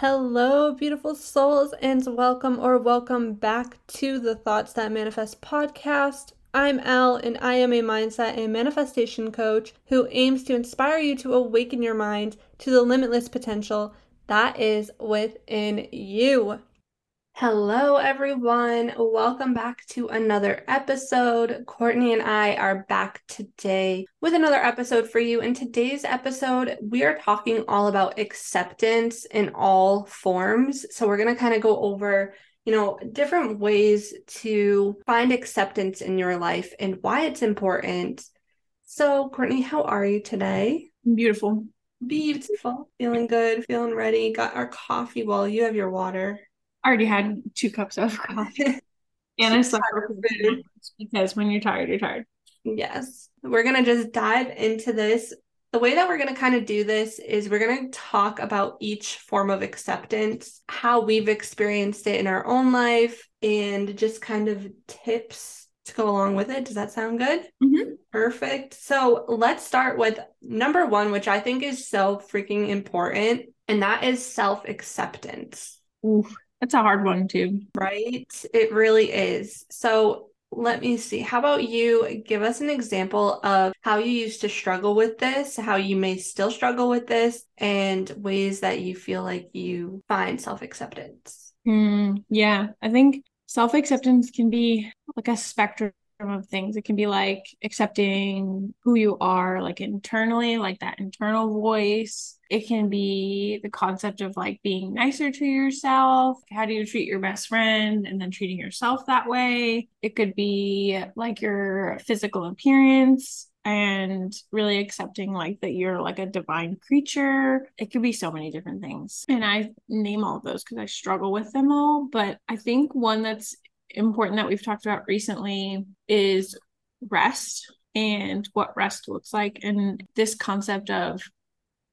Hello, beautiful souls, and welcome or welcome back to the Thoughts That Manifest podcast. I'm Ell, and I am a mindset and manifestation coach who aims to inspire you to awaken your mind to the limitless potential that is within you. Hello, everyone. Welcome back to another episode. Courtney and I are back today with another episode for you. In today's episode, we are talking all about acceptance in all forms. So, we're going to kind of go over you know, different ways to find acceptance in your life and why it's important. So, Courtney, how are you today? Beautiful. Beautiful. Feeling good, feeling ready. Got our coffee while you have your water. I already had two cups of coffee. and I slept because when you're tired, you're tired. Yes. We're going to just dive into this. The way that we're going to kind of do this is we're going to talk about each form of acceptance, how we've experienced it in our own life, and just kind of tips to go along with it. Does that sound good? Mm-hmm. Perfect. So let's start with number one, which I think is so freaking important, and that is self acceptance. That's a hard one too. Right? It really is. So let me see. How about you give us an example of how you used to struggle with this, how you may still struggle with this, and ways that you feel like you find self acceptance? Mm, yeah, I think self acceptance can be like a spectrum of things. It can be like accepting who you are, like internally, like that internal voice. It can be the concept of like being nicer to yourself. How do you treat your best friend and then treating yourself that way? It could be like your physical appearance and really accepting like that you're like a divine creature. It could be so many different things. And I name all of those because I struggle with them all. But I think one that's important that we've talked about recently is rest and what rest looks like and this concept of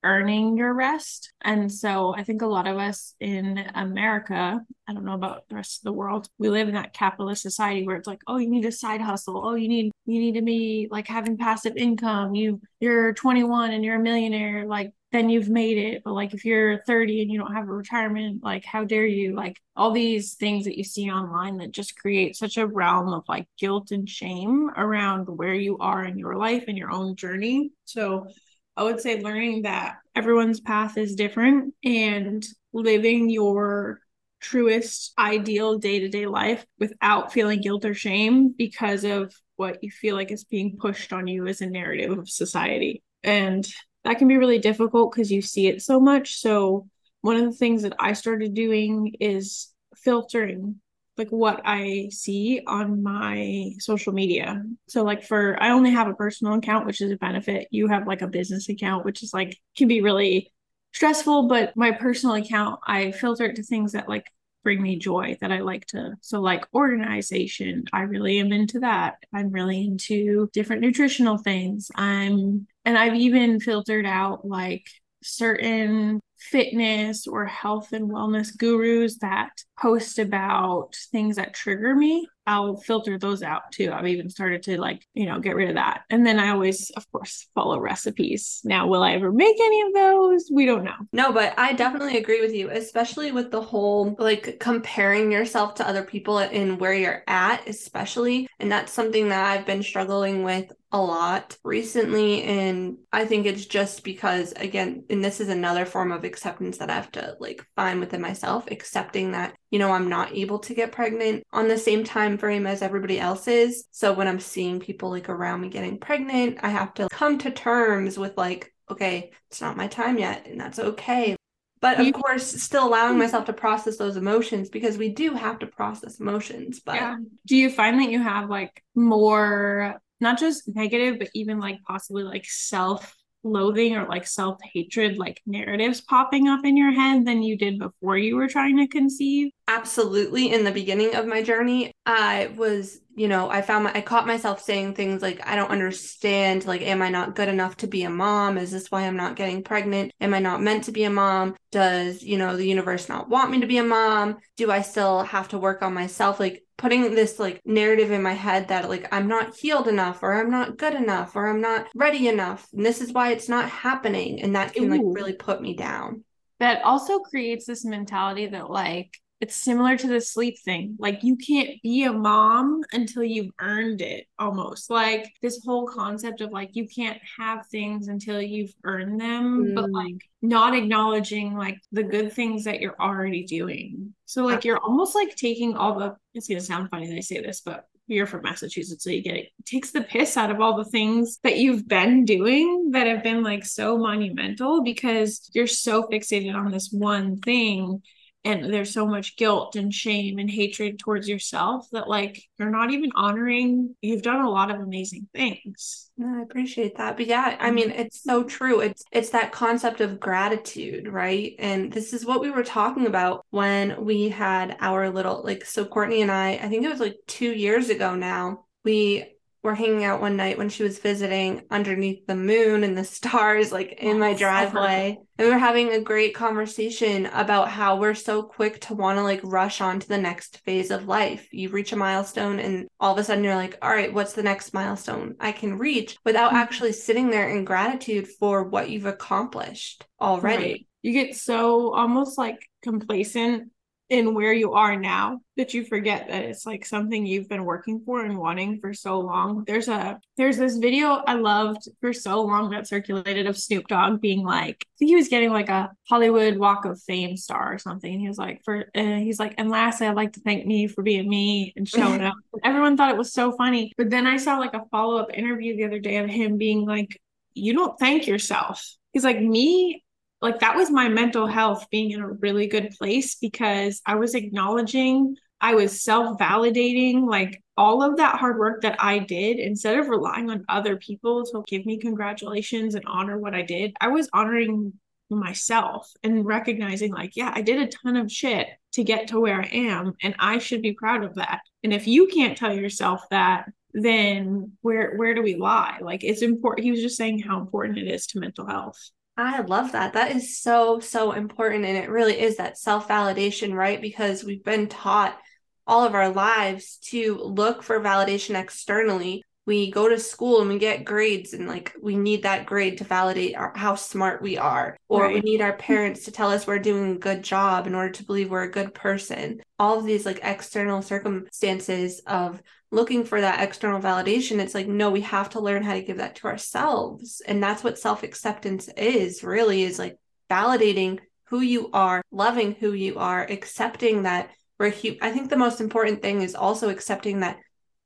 earning your rest. And so I think a lot of us in America, I don't know about the rest of the world, we live in that capitalist society where it's like, oh, you need a side hustle. Oh, you need you need to be like having passive income. You you're 21 and you're a millionaire. Like then you've made it. But like if you're 30 and you don't have a retirement, like how dare you? Like all these things that you see online that just create such a realm of like guilt and shame around where you are in your life and your own journey. So I would say learning that everyone's path is different and living your truest ideal day-to-day life without feeling guilt or shame because of what you feel like is being pushed on you as a narrative of society. And that can be really difficult because you see it so much. So one of the things that I started doing is filtering like what I see on my social media. So like for I only have a personal account, which is a benefit. You have like a business account, which is like can be really stressful, but my personal account, I filter it to things that like bring me joy that I like to. So, like organization, I really am into that. I'm really into different nutritional things. I'm, and I've even filtered out like certain fitness or health and wellness gurus that post about things that trigger me I'll filter those out too. I've even started to like, you know, get rid of that. And then I always, of course, follow recipes. Now, will I ever make any of those? We don't know. No, but I definitely agree with you, especially with the whole like comparing yourself to other people and where you're at, especially. And that's something that I've been struggling with a lot recently and i think it's just because again and this is another form of acceptance that i have to like find within myself accepting that you know i'm not able to get pregnant on the same time frame as everybody else is. So when i'm seeing people like around me getting pregnant i have to come to terms with like okay it's not my time yet and that's okay. But of course still allowing hmm. myself to process those emotions because we do have to process emotions but yeah. do you find that you have like more not just negative, but even like possibly like self loathing or like self hatred, like narratives popping up in your head than you did before you were trying to conceive? Absolutely. In the beginning of my journey, I was, you know, I found my, I caught myself saying things like, I don't understand. Like, am I not good enough to be a mom? Is this why I'm not getting pregnant? Am I not meant to be a mom? Does, you know, the universe not want me to be a mom? Do I still have to work on myself? Like, putting this like narrative in my head that like I'm not healed enough or I'm not good enough or I'm not ready enough and this is why it's not happening and that can Ooh. like really put me down. that also creates this mentality that like it's similar to the sleep thing. Like you can't be a mom until you've earned it almost. Like this whole concept of like you can't have things until you've earned them, mm. but like not acknowledging like the good things that you're already doing. So like you're almost like taking all the it's gonna sound funny that I say this, but you're from Massachusetts, so you get it. it takes the piss out of all the things that you've been doing that have been like so monumental because you're so fixated on this one thing and there's so much guilt and shame and hatred towards yourself that like you're not even honoring you've done a lot of amazing things. I appreciate that. But yeah i mean mm-hmm. it's so true. It's it's that concept of gratitude right? And this is what we were talking about when we had our little like so courtney and i i think it was like two years ago now we were hanging out one night when she was visiting underneath the moon and the stars, like in my driveway. And we were having a great conversation about how we're so quick to want to like rush on to the next phase of life. You reach a milestone, and all of a sudden you're like, all right, what's the next milestone I can reach without mm-hmm. actually sitting there in gratitude for what you've accomplished already. Right. You get so almost like complacent in where you are now that you forget that it's like something you've been working for and wanting for so long. There's a there's this video I loved for so long that circulated of Snoop Dogg being like he was getting like a Hollywood Walk of Fame star or something. And he was like for uh, he's like and lastly I'd like to thank me for being me and showing up. Everyone thought it was so funny. But then I saw like a follow-up interview the other day of him being like you don't thank yourself. He's like me like that was my mental health being in a really good place because I was acknowledging, I was self validating, like all of that hard work that I did instead of relying on other people to give me congratulations and honor what I did. I was honoring myself and recognizing, like, yeah, I did a ton of shit to get to where I am, and I should be proud of that. And if you can't tell yourself that, then where where do we lie like it's important he was just saying how important it is to mental health I love that. That is so, so important. And it really is that self validation, right? Because we've been taught all of our lives to look for validation externally. We go to school and we get grades, and like we need that grade to validate our, how smart we are, or right. we need our parents to tell us we're doing a good job in order to believe we're a good person. All of these like external circumstances of looking for that external validation it's like no we have to learn how to give that to ourselves and that's what self-acceptance is really is like validating who you are loving who you are accepting that we're hu- i think the most important thing is also accepting that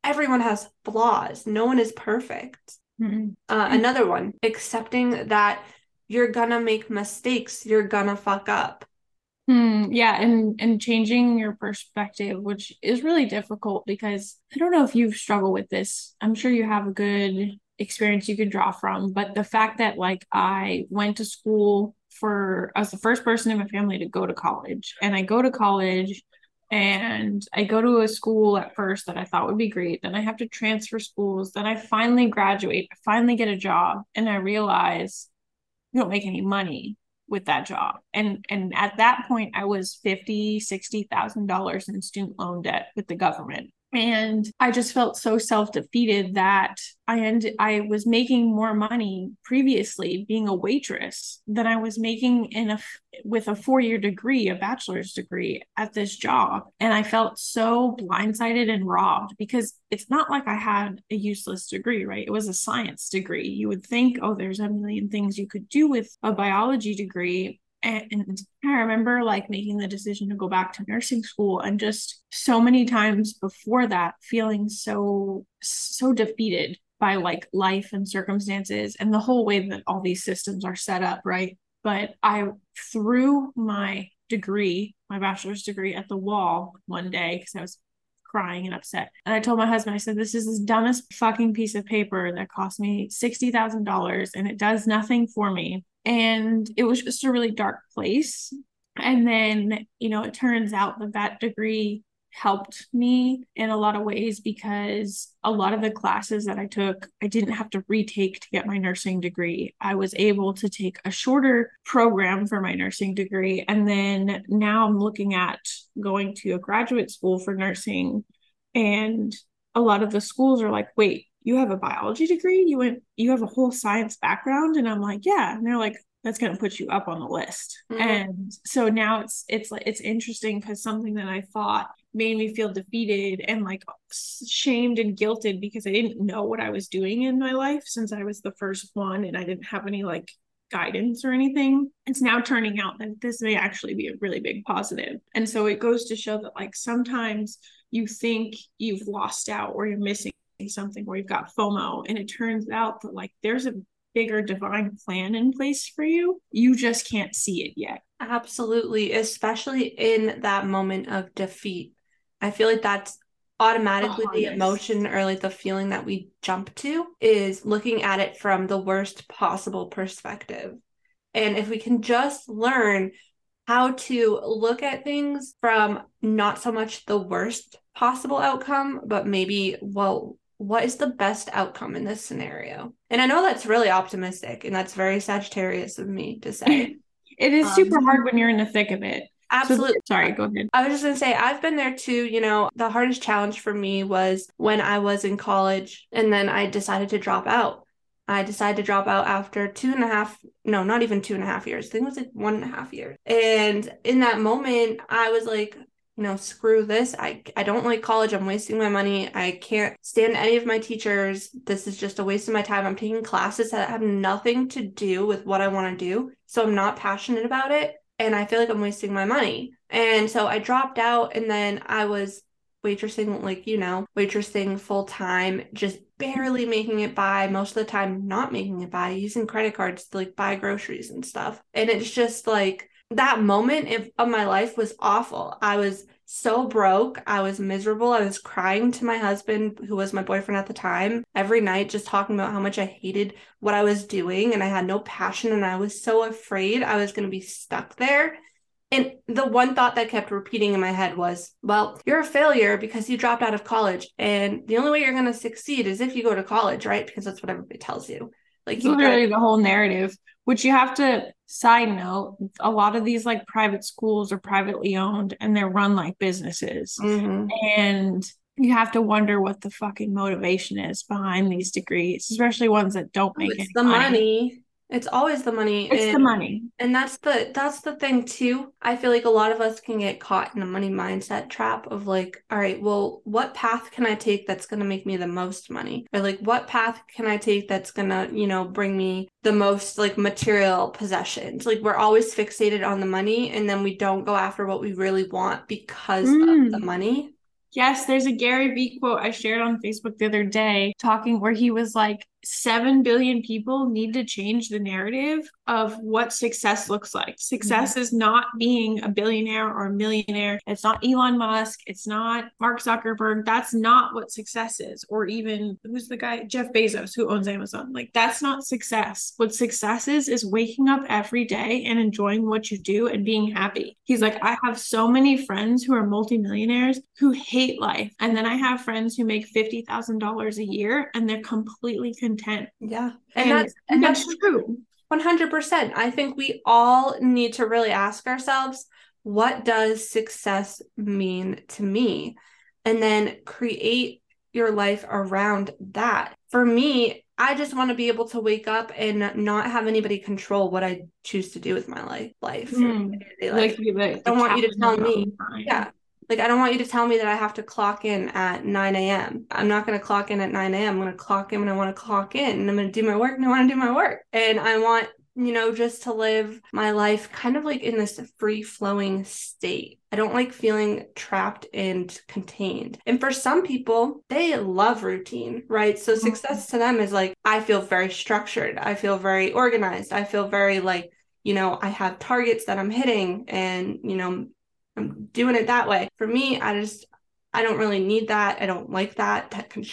everyone has flaws no one is perfect mm-hmm. uh, another one accepting that you're gonna make mistakes you're gonna fuck up Hmm, yeah, and and changing your perspective, which is really difficult because I don't know if you've struggled with this. I'm sure you have a good experience you could draw from, but the fact that like I went to school for I was the first person in my family to go to college, and I go to college and I go to a school at first that I thought would be great. Then I have to transfer schools. Then I finally graduate. I finally get a job, and I realize you don't make any money with that job and and at that point i was 50 60 thousand dollars in student loan debt with the government and i just felt so self-defeated that i ended i was making more money previously being a waitress than i was making in a with a four-year degree a bachelor's degree at this job. And i felt so blindsided and robbed because it's not like i had a useless degree right? It was a science degree. You would think oh there's a million things you could do with a biology degree and, I remember like making the decision to go back to nursing school and just so many times before that feeling so so defeated by like life and circumstances and the whole way that all these systems are set up, right? But I threw my degree, my bachelor's degree at the wall one day because I was crying and upset. And I told my husband, I said, This is the dumbest fucking piece of paper that cost me $60,000 and it does nothing for me and it was just a really dark place and then you know it turns out that that degree helped me in a lot of ways because a lot of the classes that I took, I didn't have to retake to get my nursing degree. I was able to take a shorter program for my nursing degree. And then now I'm looking at going to a graduate school for nursing. And a lot of the schools are like, wait, you have a biology degree you went you have a whole science background and i'm like yeah and they're like that's going to put you up on the list. Mm-hmm. And so now it's it's like it's interesting because something that I thought made me feel defeated and like shamed and guilted because I didn't know what I was doing in my life since I was the first one and I didn't have any like guidance or anything. It's now turning out that this may actually be a really big positive. And so it goes to show that like sometimes you think you've lost out or you're missing something where you've got FOMO and it turns out that like there's a bigger divine plan in place for you. You just can't see it yet. Absolutely, especially in that moment of defeat. I feel like that's automatically oh, the yes. emotion or like the feeling that we jump to is looking at it from the worst possible perspective. And if we can just learn how to look at things from not so much the worst possible outcome, but maybe, well, what is the best outcome in this scenario? And I know that's really optimistic and that's very Sagittarius of me to say. it is um, super hard when you're in the thick of it. Absolutely. So, sorry, go ahead. I was just going to say, I've been there too. You know, the hardest challenge for me was when I was in college and then I decided to drop out. I decided to drop out after two and a half, no, not even two and a half years. I think it was like one and a half years. And in that moment, I was like, you know, screw this. I, I don't like college. I'm wasting my money. I can't stand any of my teachers. This is just a waste of my time. I'm taking classes that have nothing to do with what I want to do. So I'm not passionate about it and I feel like I'm wasting my money. And so I dropped out and then I was waitressing, like, you know, waitressing full time, just barely making it by, most of the time not making it by, using credit cards to like buy groceries and stuff. And it's just like that moment of, of my life was awful. I was so broke. I was miserable. I was crying to my husband, who was my boyfriend at the time, every night, just talking about how much I hated what I was doing and I had no passion. And I was so afraid I was going to be stuck there. And the one thought that kept repeating in my head was, well, you're a failure because you dropped out of college. And the only way you're going to succeed is if you go to college, right? Because that's what everybody tells you. Like, literally the whole narrative, which you have to side note a lot of these like private schools are privately owned and they're run like businesses mm-hmm. and you have to wonder what the fucking motivation is behind these degrees especially ones that don't make oh, it's the money. money it's always the money. It's and, the money. And that's the that's the thing too. I feel like a lot of us can get caught in a money mindset trap of like, all right, well, what path can I take that's going to make me the most money? Or like what path can I take that's going to, you know, bring me the most like material possessions? Like we're always fixated on the money and then we don't go after what we really want because mm. of the money. Yes, there's a Gary Vee quote I shared on Facebook the other day talking where he was like, 7 billion people need to change the narrative of what success looks like. Success mm-hmm. is not being a billionaire or a millionaire. It's not Elon Musk. It's not Mark Zuckerberg. That's not what success is. Or even who's the guy? Jeff Bezos, who owns Amazon. Like, that's not success. What success is, is waking up every day and enjoying what you do and being happy. He's like, I have so many friends who are multimillionaires who hate life. And then I have friends who make $50,000 a year and they're completely content. Yeah. And, and that's and that's, that's true. 100%. I think we all need to really ask ourselves, what does success mean to me? And then create your life around that. For me, I just want to be able to wake up and not have anybody control what I choose to do with my life. Life. Mm. Like, like, I don't want you to tell me. Yeah. Like, I don't want you to tell me that I have to clock in at 9 a.m. I'm not going to clock in at 9 a.m. I'm going to clock in when I want to clock in and I'm going to do my work and I want to do my work. And I want, you know, just to live my life kind of like in this free flowing state. I don't like feeling trapped and contained. And for some people, they love routine, right? So mm-hmm. success to them is like, I feel very structured. I feel very organized. I feel very like, you know, I have targets that I'm hitting and, you know, I'm doing it that way. For me, I just I don't really need that. I don't like that. That con-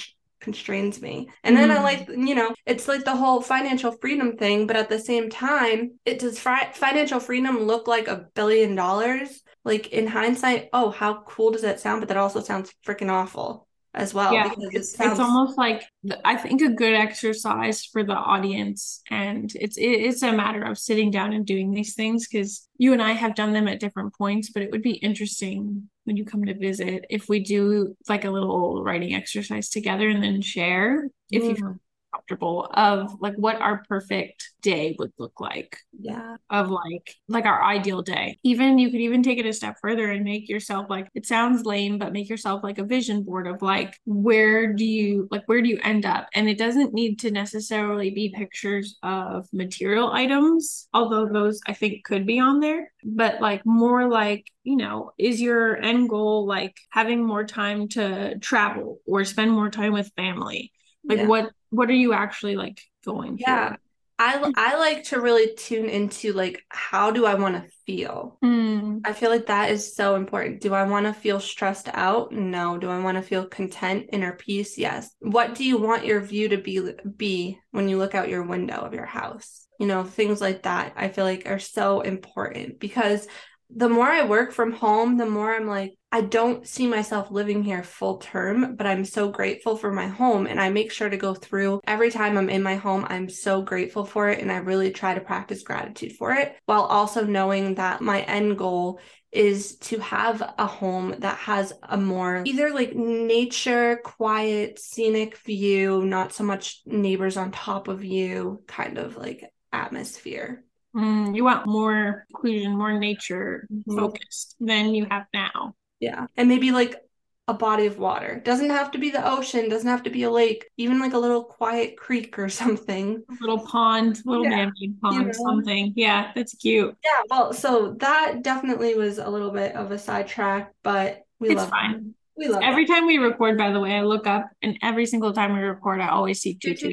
constrains me. And then mm. I like, you know, it's like the whole financial freedom thing, but at the same time, it does fi- financial freedom look like a billion dollars? Like in hindsight, oh, how cool does that sound? But that also sounds freaking awful as well. Yeah, it's, it sounds... it's almost like I think a good exercise for the audience, and it's it's a matter of sitting down and doing these things because you and I have done them at different points. But it would be interesting when you come to visit if we do like a little writing exercise together and then share if mm. you comfortable of like what our perfect day would look like. Yeah. Of like like our ideal day. Even you could even take it a step further and make yourself like it sounds lame, but make yourself like a vision board of like where do you like where do you end up? And it doesn't need to necessarily be pictures of material items, although those I think could be on there, but like more like, you know, is your end goal like having more time to travel or spend more time with family? Like Yeah. what what are you actually like going Yeah. for? I I like to really tune into like how do I want to feel? Mm, I feel like that is so important. Do I want to feel stressed out? No. Do I want to feel content, inner peace? Yes. What do you want your view to be be when you look out your window of your house? You know, things like that I feel like are so important because the more I work from home, the more I'm like, I don't see myself living here full term, but I'm so grateful for my home. And I make sure to go through every time I'm in my home, I'm so grateful for it. And I really try to practice gratitude for it while also knowing that my end goal is to have a home that has a more either like nature, quiet, scenic view, not so much neighbors on top of you kind of like atmosphere. Mm, you want more inclusion, more nature Mhm. focused than you have now. Yeah. And maybe like a body of water. Doesn't have to be the ocean, doesn't have to be a lake, even like a little quiet creek or something. A little pond, little Yeah, man-made pond, know. something. Yeah, that's cute. Yeah, well, so that definitely was a little bit of a sidetrack, but we It's love fine. we love Every time we record, by the way, I look up and every single time we record, I always see two two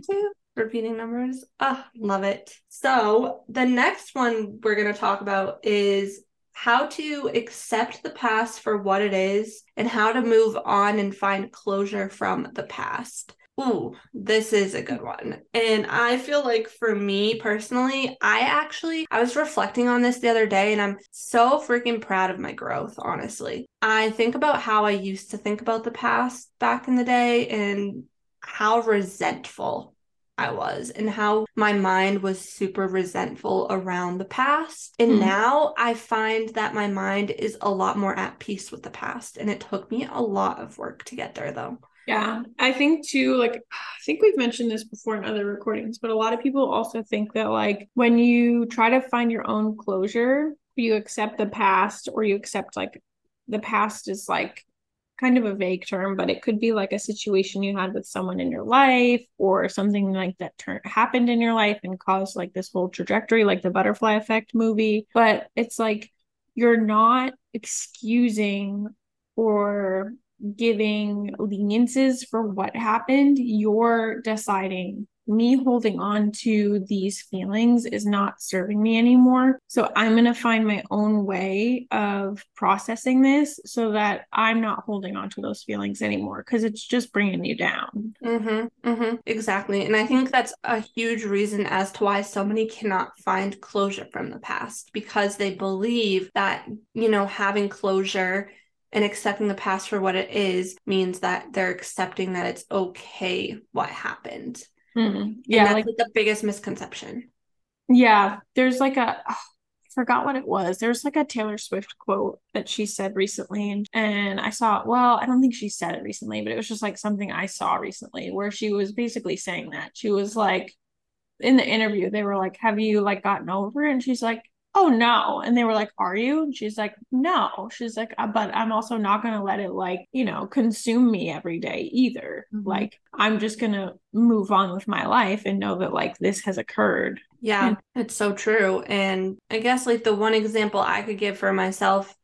repeating numbers. Ah, love it. So the next one we're gonna talk about is how to accept the past for what it is and how to move on and find closure from the past. Ooh, this is a good one. And I feel like for me personally, I actually I was reflecting on this the other day and I'm so freaking proud of my growth, honestly. I think about how I used to think about the past back in the day and how resentful I was and how my mind was super resentful around the past. And Hmm. now I find that my mind is a lot more at peace with the past. And it took me a lot of work to get there, though. Yeah, I think too, like, I think we've mentioned this before in other recordings, but a lot of people also think that, like, when you try to find your own closure, you accept the past or you accept, like, the past is like kind of a vague term, but it could be like a situation you had with someone in your life or something like that happened in your life and caused like this whole trajectory, like the butterfly effect movie. But it's like you're not excusing or giving leniences for what happened. You're deciding me holding on to these feelings is not serving me anymore. So I'm going to find my own way of processing this so that I'm not holding on to those feelings anymore because it's just bringing you down. Mm-hmm, mm-hmm, exactly. And I think that's a huge reason as to why so many cannot find closure from the past because they believe that, you know, having closure and accepting the past for what it is means that they're accepting that it's okay what happened. Mm, And yeah, that's like like the biggest misconception. yeah, there's like a oh, I forgot what it was. There's like a Taylor Swift quote that she said recently and and I saw well, I don't think she said it recently, but it was just like something I saw recently where she was basically saying that. She was like in the interview, they were like, "Have you like gotten over it?" And she's like, "Oh no." And they were like, "Are you?" And she's like, "No." She's like, "Uh, "But I'm also not going to let it like, you know, consume me every day either. Mhm. Like I'm just going to move on with my life and know that like this has occurred." Yeah, it's so true. And I guess like the one example I could give for myself,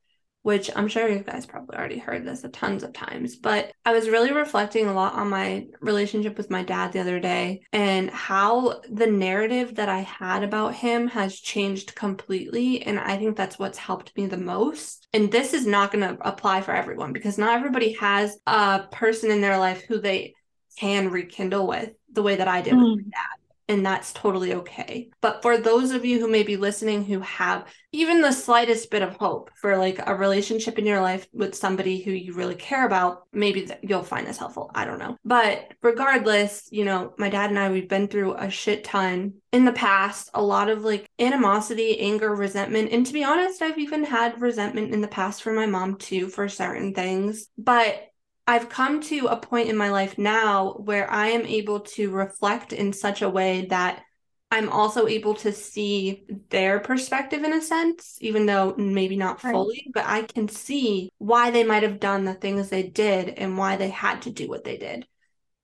which I'm sure you guys probably already heard this a tons of times, but I was really reflecting a lot on my relationship with my dad the other day and how the narrative that I had about him has changed completely. And I think that's what's helped me the most. And this is not going to apply for everyone because not everybody has a person in their life who they can rekindle with the way that I did with my Mm. dad and that's totally okay. But for those of you who may be listening who have even the slightest bit of hope for like a relationship in your life with somebody who you really care about, maybe you'll find this helpful. I don't know. But regardless, you know, my dad and I, we've been through a shit ton in the past, a lot of like animosity, anger, resentment. And to be honest, I've even had resentment in the past for my mom too for certain things. But I've come to a point in my life now where I am able to reflect in such a way that I'm also able to see their perspective in a sense, even though maybe not Right. fully, but I can see why they might have done the things they did and why they had to do what they did.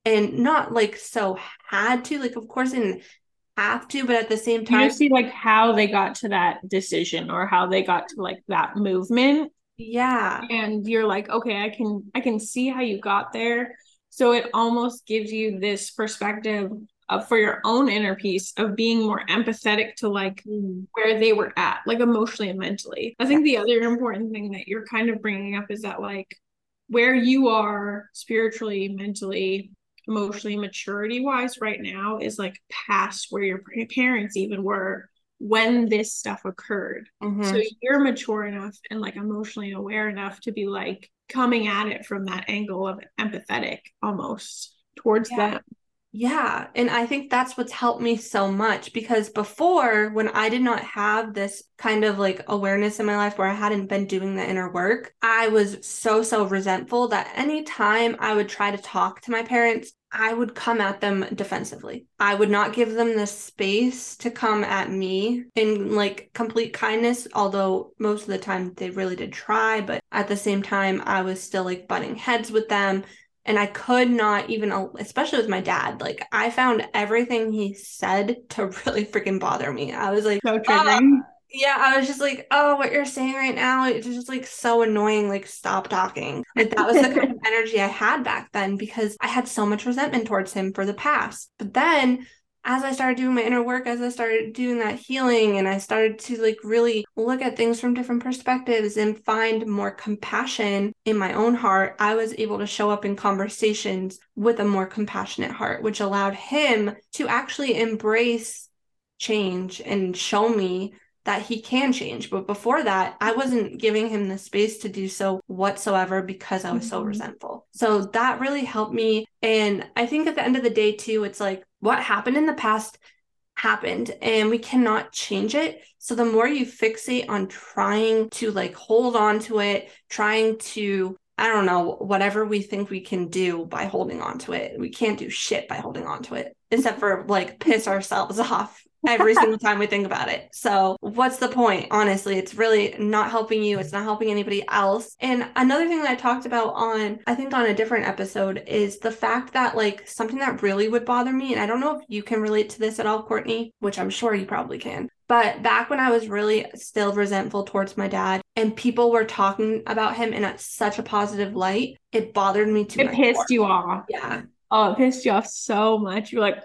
And not like so had to, like, of course, they didn't have to, but at the same You time, just see like how they got to that decision or how they got to like that movement yeah, and you're like okay i can i can see how you got there. So it almost gives you this perspective of for your own inner peace of being more empathetic to like mm-hmm. where they were at like emotionally and mentally. I think the other important thing that you're kind of bringing up is that like where you are spiritually mentally emotionally maturity wise right now is like past where your parents even were when this stuff occurred Mhm. so you're mature enough and like emotionally aware enough to be like coming at it from that angle of empathetic almost towards Yeah. them. Yeah, and I think that's what's helped me so much because before, when I did not have this kind of like awareness in my life where I hadn't been doing the inner work, I was so, so resentful that anytime I would try to talk to my parents, I would come at them defensively. I would not give them the space to come at me in like complete kindness, although most of the time they really did try, but at the same time, I was still like butting heads with them and I could not even, especially with my dad, like I found everything he said to really freaking bother me. I was like, So "Ah." triggering. yeah, I was just like, oh, what you're saying right now, it's just like so annoying. Like, stop talking. Like, that was the kind of energy I had back then because I had so much resentment towards him for the past. But then as I started doing my inner work, as I started doing that healing, and I started to like really look at things from different perspectives and find more compassion in my own heart, I was able to show up in conversations with a more compassionate heart, which allowed him to actually embrace change and show me that he can change. But before that, I wasn't giving him the space to do so whatsoever because I was so Mhm. resentful. So that really helped me. And I think at the end of the day, too, it's like what happened in the past happened and we cannot change it. So the more you fixate on trying to like hold on to it, trying to I don't know, whatever we think we can do by holding on to it. We can't do shit by holding on to it, except for like piss ourselves off every single time we think about it. So, what's the point? Honestly, it's really not helping you. It's not helping anybody else. And another thing that I talked about on, I think on a different episode, is the fact that like something that really would bother me, and I don't know if you can relate to this at all, Courtney, which I'm sure you probably can. But back when I was really still resentful towards my dad and people were talking about him in a, such a positive light, it bothered me to It my pissed you off. Yeah. Oh, it pissed you off so much. You're like,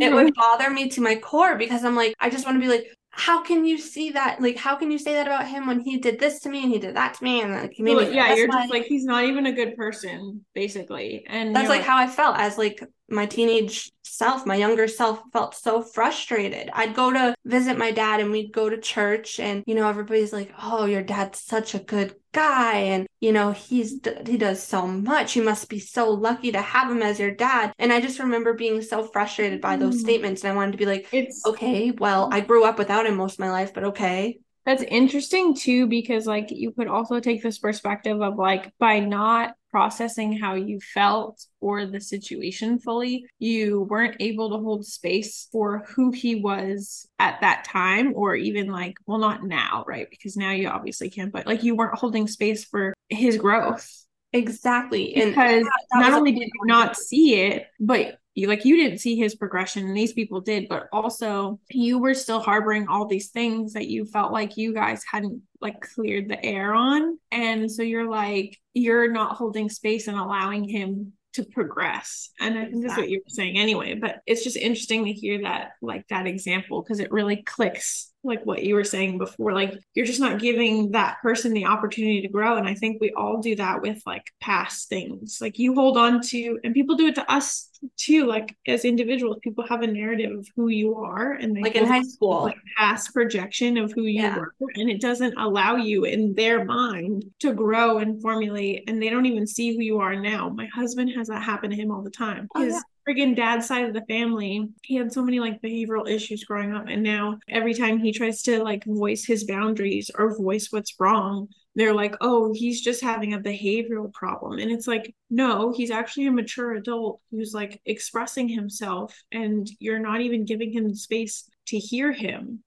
It it would bother me to my core because I'm like, I just want to be like, how can you see that? Like, how can you say that about him when he did this to me and he did that to me and like he made me yeah, you're way? just like he's not even a good person, basically. And That's you're like how I felt as like my teenage self, my younger self felt so frustrated. I'd go to visit my dad and we'd go to church and you know everybody's like, "Oh, your dad's such a good guy and you know he's he does so much. You must be so lucky to have him as your dad." And I just remember being so frustrated by those Mm. statements and I wanted to be like, it's "Okay, well, I grew up without him most of my life, but okay." That's interesting too, because like you could also take this perspective of like by not processing how you felt or the situation fully, you weren't able to hold space for who he was at that time, or even like, well, not now, right? Because now you obviously can, but like you weren't holding space for his growth. Exactly. And Because that- that not only did you not see it, but you like you didn't see his progression and these people did, but also you were still harboring all these things that you felt like you guys hadn't like cleared the air on. And so you're like, you're not holding space and allowing him to progress. And I think that's what you were saying anyway. But it's just interesting to hear that like that example because it really clicks like what you were saying before. Like you're just not giving that person the opportunity to grow. And I think we all do that with like past things. Like you hold on to, and people do it to us too. Like as individuals, people have a narrative of who you are, and they like in high school. like past projection of who you Yeah. were and it doesn't allow you in their mind to grow and formulate and they don't even see who you are now my husband has that happen to him all the time Oh, yeah. Friggin' dad's side of the family, he had so many like behavioral issues growing up. And now every time he tries to like voice his boundaries or voice what's wrong, they're like, oh, he's just having a behavioral problem. And it's like, no, he's actually a mature adult who's like expressing himself, and you're not even giving him space to hear him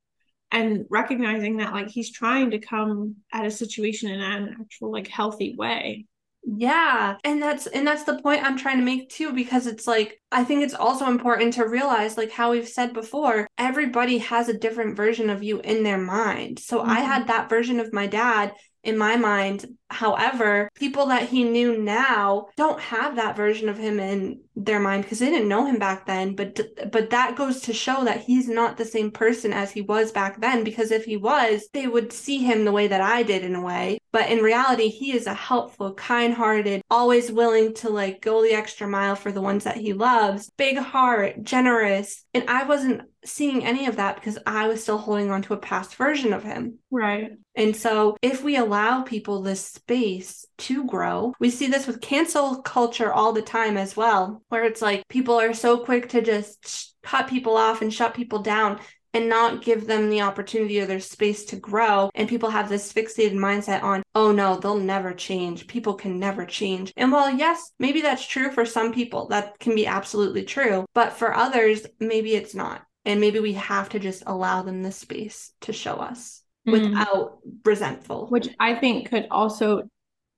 and recognizing that like he's trying to come at a situation in an actual like healthy way yeah. And that's and that's the point I'm trying to make too because it's like I think it's also important to realize like how we've said before, everybody has a different version of you in their mind. So mm-hmm. I had that version of my dad in my mind. However, people that he knew now don't have that version of him in their mind because they didn't know him back then. But but that goes to show that he's not the same person as he was back then. Because if he was, they would see him the way that I did in a way. But in reality, he is a helpful, kind-hearted, always willing to like go the extra mile for the ones that he loves, big heart, generous. And I wasn't seeing any of that because I was still holding on to a past version of him. Right. And so if we allow people this space to grow, we see this with cancel culture all the time as well, where it's like people are so quick to just cut people off and shut people down and not give them the opportunity or their space to grow. And people have this fixated mindset on, oh no, they'll never change. People can never change. And while, yes, maybe that's true for some people, that can be absolutely true. But for others, maybe it's not. And maybe we have to just allow them the space to show us mm. without resentful. Which I think could also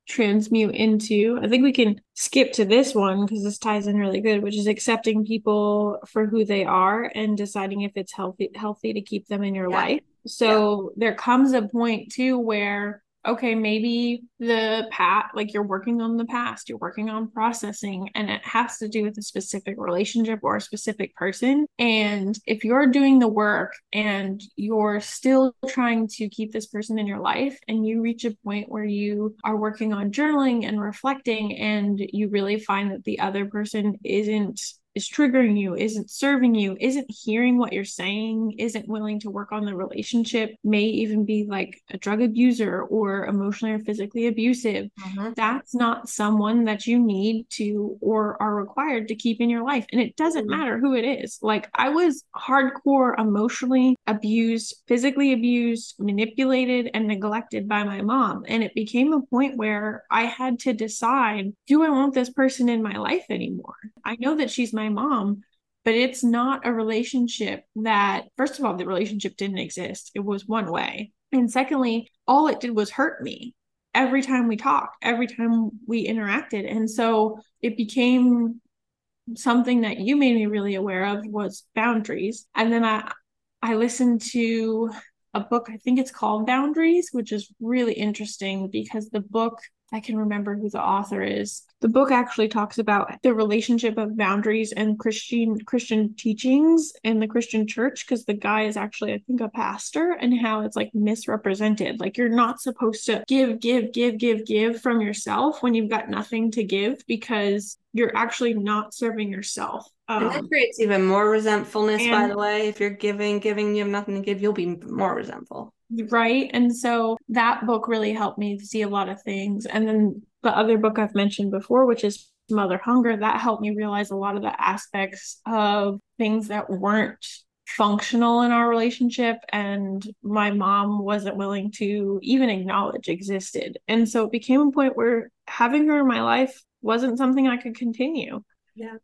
transmute into i think we can skip to this one because this ties in really good which is accepting people for who they are and deciding if it's healthy healthy to keep them in your yeah. life so yeah. there comes a point too where okay, maybe the pat like you're working on the past, you're working on processing, and it has to do with a specific relationship or a specific person. And if you're doing the work and you're still trying to keep this person in your life, and you reach a point where you are working on journaling and reflecting, and you really find that the other person isn't is triggering you, isn't serving you, isn't hearing what you're saying, isn't willing to work on the relationship, may even be like a drug abuser or emotionally or physically abusive, mm-hmm. that's not someone that you need to or are required to keep in your life. And it doesn't mm-hmm. matter who it is. Like I was hardcore emotionally abused, physically abused, manipulated, and neglected by my mom. And it became a point where I had to decide do I want this person in my life anymore? I know that she's my my mom but it's not a relationship that first of all the relationship didn't exist. It was one way. And secondly all it did was hurt me every time we talked every time we interacted. And so it became something that you made me really aware of was boundaries. And then i i listened to a book i think it's called boundaries which is really interesting because the book I can remember who the author is. The book actually talks about the relationship of boundaries and Christian Christian teachings in the Christian church because the guy is actually I think a pastor and how it's like misrepresented. Like you're not supposed to give give give give give from yourself when you've got nothing to give because you're actually not serving yourself. Um, and that um, creates even more resentfulness, and, by the way. If you're giving, giving, you have nothing to give, you'll be more resentful. Right. And so that book really helped me see a lot of things. And then the other book I've mentioned before, which is Mother Hunger, that helped me realize a lot of the aspects of things that weren't functional in our relationship and my mom wasn't willing to even acknowledge existed. And so it became a point where having her in my life wasn't something I could continue. Yeah.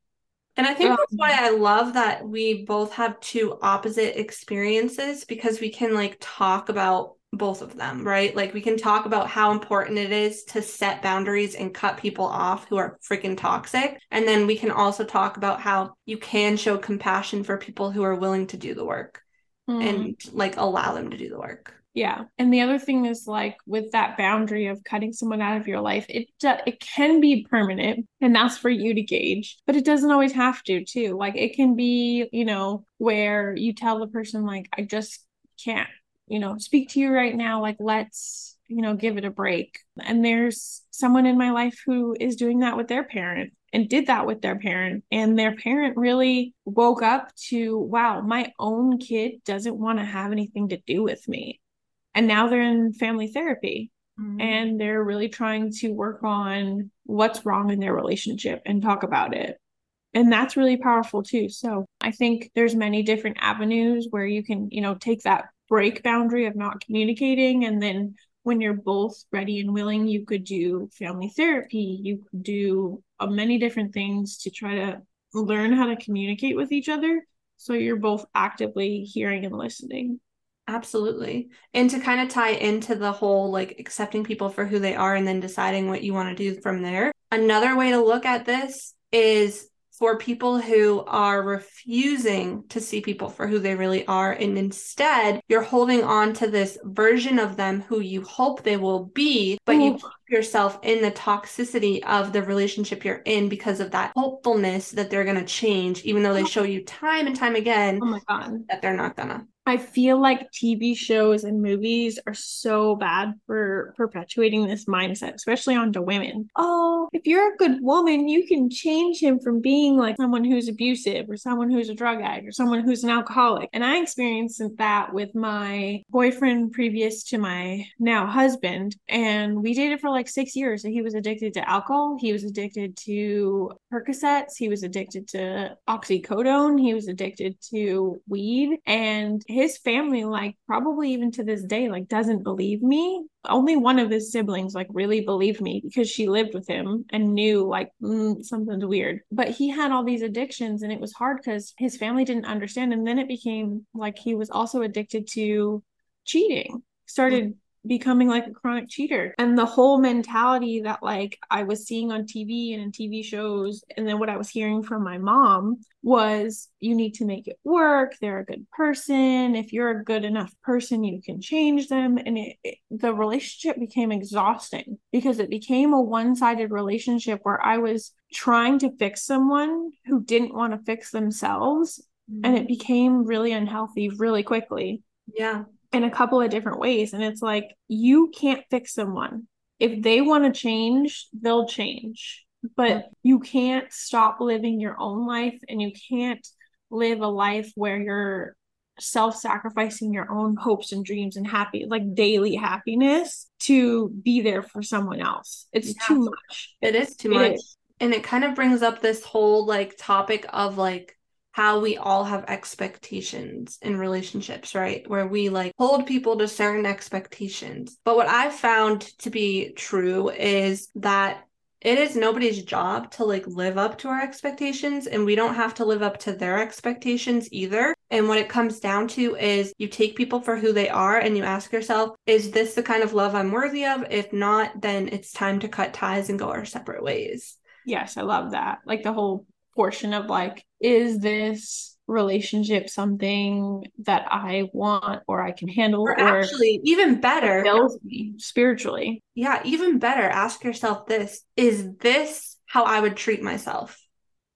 And I think that's why I love that we both have two opposite experiences because we can like talk about both of them, right? Like we can talk about how important it is to set boundaries and cut people off who are freaking toxic. And then we can also talk about how you can show compassion for people who are willing to do the work mm. and like allow them to do the work. Yeah. And the other thing is like with that boundary of cutting someone out of your life, it it can be permanent and that's for you to gauge, but it doesn't always have to too. Like it can be, you know, where you tell the person like I just can't, you know, speak to you right now like let's, you know, give it a break. And there's someone in my life who is doing that with their parent and did that with their parent and their parent really woke up to wow my own kid doesn't want to have anything to do with me and now they're in family therapy. Mm-hmm. and they're really trying to work on what's wrong in their relationship and talk about it. And that's really powerful too. So i think there's many different avenues where you can you know take that break boundary of not communicating. And then when you're both ready and willing you could do family therapy. You could do uh, many different things to try to learn how to communicate with each other. So you're both actively hearing and listening Absolutely. And to kind of tie into the whole like accepting people for who they are and then deciding what you want to do from there. Another way to look at this is for people who are refusing to see people for who they really are. And instead, you're holding on to this version of them who you hope they will be, but Ooh. you keep yourself in the toxicity of the relationship you're in because of that hopefulness that they're going to change, even though they oh. show you time and time again oh my God. that they're not gonna. I feel like TV shows and movies are so bad for perpetuating this mindset, especially onto women. Oh, if you're a good woman, you can change him from being like someone who's abusive or someone who's a drug addict or someone who's an alcoholic. And I experienced that with my boyfriend previous to my now husband. And we dated for like six years. And he was addicted to alcohol, he was addicted to Percocets, he was addicted to oxycodone, he was addicted to weed. And his family like probably even to this day like doesn't believe me. Only one of his siblings like really believed me because she lived with him and knew like mm, something's weird. But he had all these addictions and it was hard because his family didn't understand. And then it became like he was also addicted to cheating. Started becoming like a chronic cheater. And the whole mentality that like I was seeing on TV and in TV shows and then what I was hearing from my mom was you need to make it work. They're a good person. If you're a good enough person you can change them. And it, it, the relationship became exhausting because it became a one-sided relationship where I was trying to fix someone who didn't want to fix themselves mm-hmm. and it became really unhealthy really quickly. Yeah in a couple of different ways. And it's like, you can't fix someone. If they want to change, they'll change. But you can't stop living your own life and you can't live a life where you're self sacrificing your own hopes and dreams and happy, like daily happiness to be there for someone else. It's yeah. too much. It is too it much. Is. And it kind of brings up this whole like topic of like how we all have expectations in relationships, right? Where we like hold people to certain expectations. But what I've found to be true is that it is nobody's job to like live up to our expectations and we don't have to live up to their expectations either. And what it comes down to is you take people for who they are and you ask yourself, is this the kind of love I'm worthy of? If not, then it's time to cut ties and go our separate ways. Yes, I love that. Like the whole portion of like, is this relationship something that I want or I can handle? Or, or actually, even better, me spiritually. Yeah, even better, ask yourself this Is this how I would treat myself?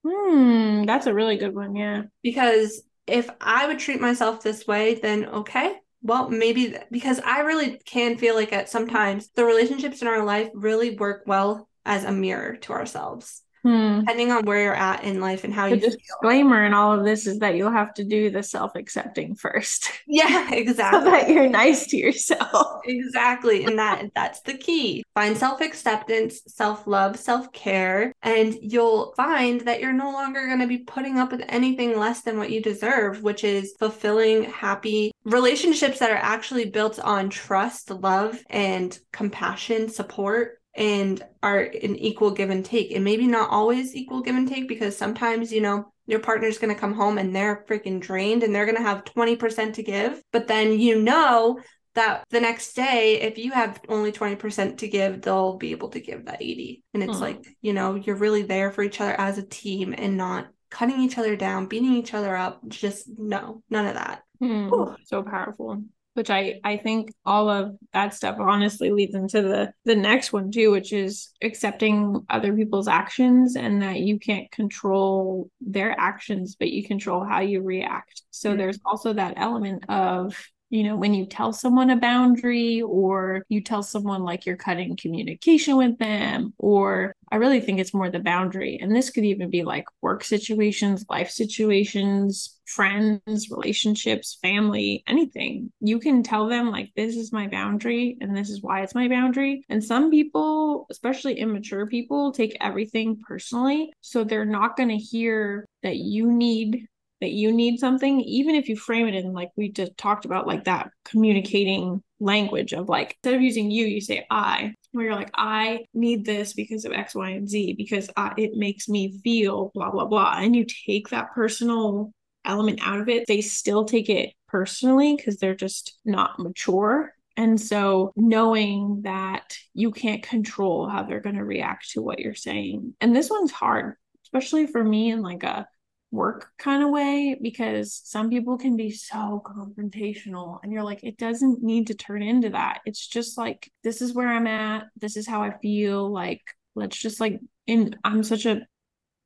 Hmm, that's a really good one. Yeah. Because if I would treat myself this way, then okay, well maybe th- because i really can feel like at sometimes the relationships in our life really work well as a mirror to ourselves hmm. depending on where you're at in life and how the you disclaimer in all of this is that you'll have to do the self-accepting first. Yeah exactly so that you're nice to yourself. Exactly and that that's the key. Find self-acceptance self-love self-care and you'll find that you're no longer going to be putting up with anything less than what you deserve which is fulfilling happy relationships that are actually built on trust love and compassion support and are an equal give and take. And maybe not always equal give and take because sometimes, you know, your partner's going to come home and they're freaking drained and they're going to have 20% to give. But then you know that the next day, if you have only 20% to give, they'll be able to give that 80. And it's hmm. like, you know, you're really there for each other as a team and not cutting each other down, beating each other up. Just no, none of that. Hmm. So powerful which I I think all of that stuff honestly leads into the the next one too, which is accepting other people's actions and that you can't control their actions, but you control how you react. So mm-hmm. there's also that element of you know when you tell someone a boundary or you tell someone like you're cutting communication with them or i really think it's more the boundary and this could even be like work situations life situations friends, relationships, family, anything. You can tell them, like, this is my boundary and this is why it's my boundary. And some people, especially immature people, take everything personally. So they're not going to hear that you need that you need something even if you frame it in like we just talked about like that communicating language of like instead of using you you say i where you're like i need this because of x y and z because I, it makes me feel blah blah blah and you take that personal element out of it, they still take it personally because they're just not mature. And so knowing that you can't control how they're going to react to what you're saying. And this one's hard, especially for me in like a work kind of way because some people can be so confrontational and you're like it doesn't need to turn into that it's just like this is where i'm at this is how i feel like let's just like in i'm such a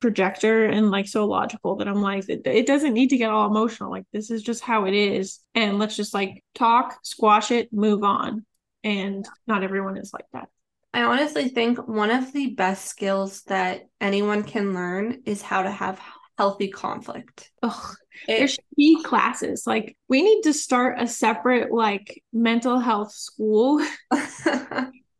projector and like so logical that I'm like, it, it, doesn't need to get all emotional. Like, this is just how it is. And let's just like talk, squash it, move on. And not everyone is like that. I honestly think one of the best skills that anyone can learn is how to have healthy conflict. Ugh, it, there should be classes. Like, we need to start a separate, like, mental health school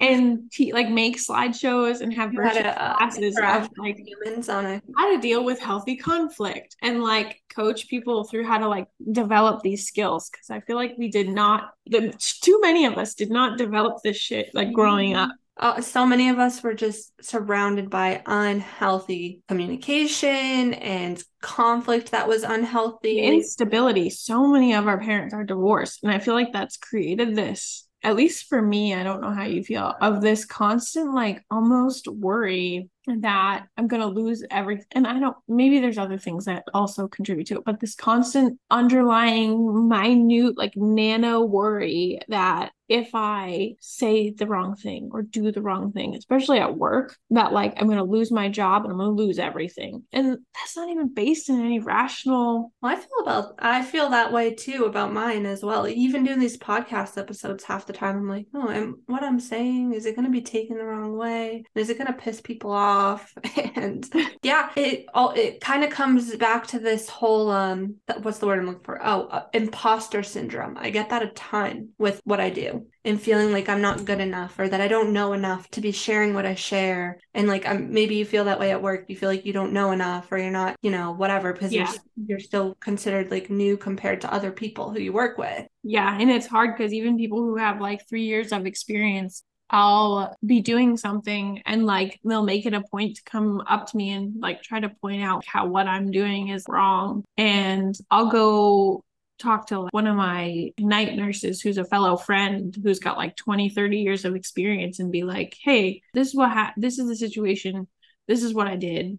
and te- like make slideshows and have virtual to, uh, classes of like humans on a how to deal with healthy conflict and like coach people through how to like develop these skills because I feel like we did not the too many of us did not develop this shit like growing up. Uh, so many of us were just surrounded by unhealthy communication and conflict that was unhealthy. Instability. So many of our parents are divorced and i feel like that's created this at least for me, I don't know how you feel, of this constant, like almost worry that I'm going to lose everything. And I don't, maybe there's other things that also contribute to it, but this constant underlying minute, like nano worry that if I say the wrong thing or do the wrong thing, especially at work, that like I'm going to lose my job and I'm going to lose everything. And that's not even based in any rational. Well, I feel about, I feel that way too about mine as well. Even doing these podcast episodes, half the time I'm like, oh, and what I'm saying, is it going to be taken the wrong way? Is it going to piss people off? Off. And yeah it all it kind of comes back to this whole um what's the word i'm looking for? Oh uh, imposter syndrome. I get that a ton with what i do and feeling like i'm not good enough or that i don't know enough to be sharing what i share. And like I'm, maybe you feel that way at work. You feel like you don't know enough or you're not you know whatever because yeah. you're, you're still considered like new compared to other people who you work with. Yeah and it's hard because even people who have like three years of experience I'll be doing something and like they'll make it a point to come up to me and like try to point out how what I'm doing is wrong. And I'll go talk to one of my night nurses who's a fellow friend who's got like 20 30 years of experience and be like hey this is what ha- this is the situation. This is what i did.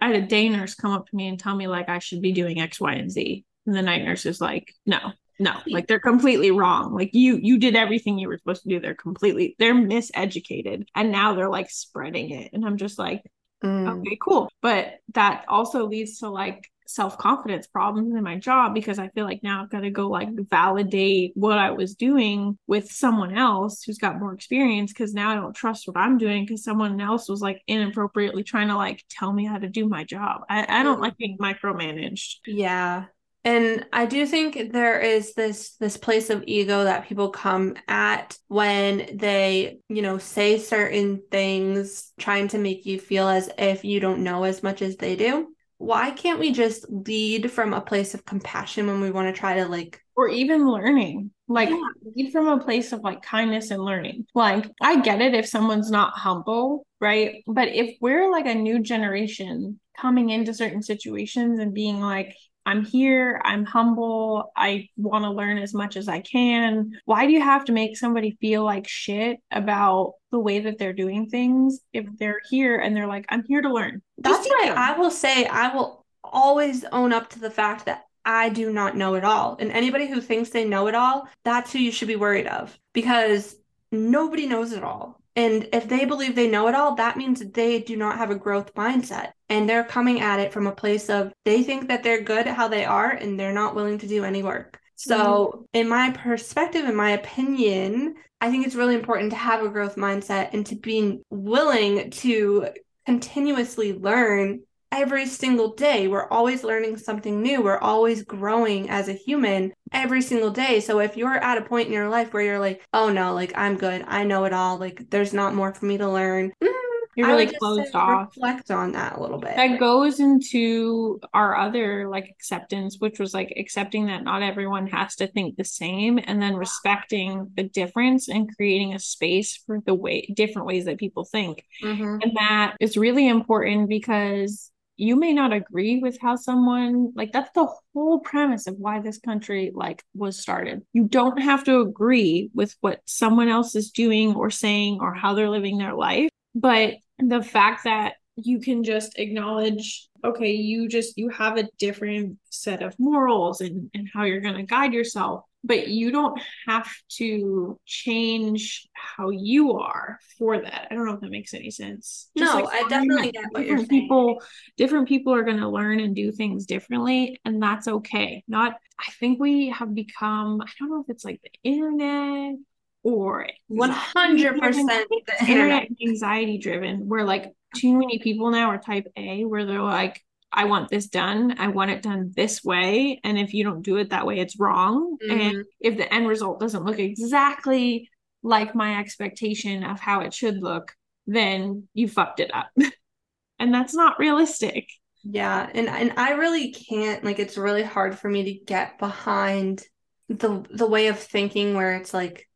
I had a day nurse come up to me and tell me like i should be doing x y and z. And the night nurse is like no no like they're completely wrong. Like you you did everything you were supposed to do. They're completely they're miseducated. And now they're like spreading it. And i'm just like mm. okay cool. But that also leads to like self-confidence problems in my job because i feel like now i've got to go like validate what i was doing with someone else who's got more experience because now i don't trust what i'm doing because someone else was like inappropriately trying to like tell me how to do my job. I, I don't like being micromanaged. Yeah and i do think there is this this place of ego that people come at when they you know say certain things trying to make you feel as if you don't know as much as they do. Why can't we just lead from a place of compassion when we want to try to like or even learning like yeah. lead from a place of like kindness and learning. Like i get it if someone's not humble right? But if we're like a new generation coming into certain situations and being like I'm here, I'm humble, I want to learn as much as I can. Why do you have to make somebody feel like shit about the way that they're doing things if they're here and they're like, I'm here to learn? That's why I will say, I will always own up to the fact that I do not know it all. And anybody who thinks they know it all, that's who you should be worried of because nobody knows it all. And if they believe they know it all, that means they do not have a growth mindset. And they're coming at it from a place of they think that they're good at how they are and they're not willing to do any work. So, mm-hmm. in my perspective, in my opinion, I think it's really important to have a growth mindset and to be willing to continuously learn every single day. We're always learning something new. We're always growing as a human every single day. So if you're at a point in your life where you're like, oh no, like I'm good, I know it all, like there's not more for me to learn. Mm, you're really closed off. Reflect on that a little bit. That goes into our other like acceptance, which was like accepting that not everyone has to think the same, and then respecting the difference and creating a space for the way different ways that people think. Mm-hmm. And that is really important because you may not agree with how someone like that's the whole premise of why this country like was started. You don't have to agree with what someone else is doing or saying or how they're living their life but the fact that you can just acknowledge okay you just you have a different set of morals and and how you're going to guide yourself but you don't have to change how you are for that. I don't know if that makes any sense. Just no, like I definitely get what different people, different people are going to learn and do things differently, and that's okay. Not, I think we have become. I don't know if it's like the internet or 100% the internet anxiety driven where like too many people now are type a where they're like I want this done. I want it done this way. And if you don't do it that way, it's wrong. Mm-hmm. And if the end result doesn't look exactly like my expectation of how it should look, then you fucked it up. and that's not realistic. Yeah. And and I really can't like it's really hard for me to get behind the the way of thinking where it's like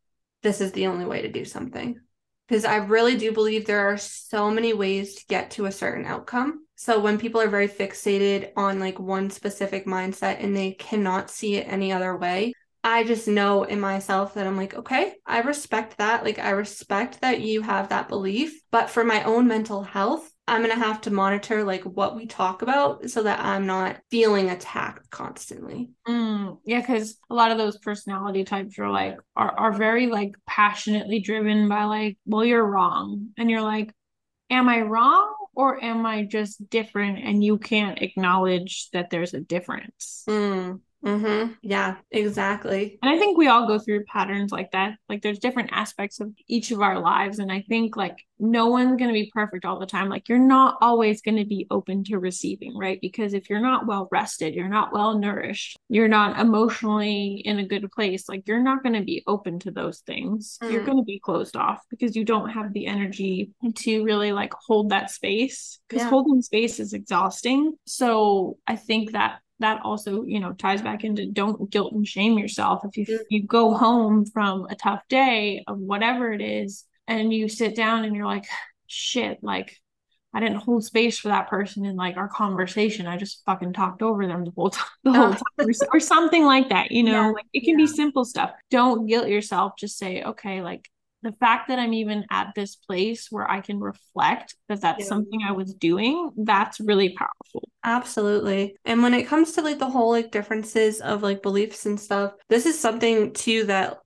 this is the only way to do something. Because I really do believe there are so many ways to get to a certain outcome so when people are very fixated on like one specific mindset and they cannot see it any other way, I just know in myself that I'm like, okay, I respect that. Like, I respect that you have that belief. But for my own mental health, I'm going to have to monitor like what we talk about so that I'm not feeling attacked constantly. Mm, yeah, because a lot of those personality types are like, are, are very like passionately driven by like, well, you're wrong. And you're like, am I wrong? Or am I just different and you can't acknowledge that there's a difference? Mm. Mm-hmm. Yeah, exactly. And I think we all go through patterns like that. Like there's different aspects of each of our lives. And I think like no one's going to be perfect all the time. Like you're not always going to be open to receiving, right? Because if you're not well rested, you're not well nourished, you're not emotionally in a good place, like you're not going to be open to those things. Mm. You're going to be closed off because you don't have the energy to really like hold that space because yeah. holding space is exhausting. So I think that that also you know ties back into don't guilt and shame yourself if you mm-hmm. you go home from a tough day of whatever it is and you sit down and you're like shit like I didn't hold space for that person in like our conversation. I just fucking talked over them the whole time, the whole time, or, or something like that. You know, yeah, like it can yeah. be simple stuff. Don't guilt yourself. Just say, okay, like the fact that I'm even at this place where I can reflect that that's yeah. something I was doing, that's really powerful. Absolutely. And when it comes to like the whole like differences of like beliefs and stuff, this is something too that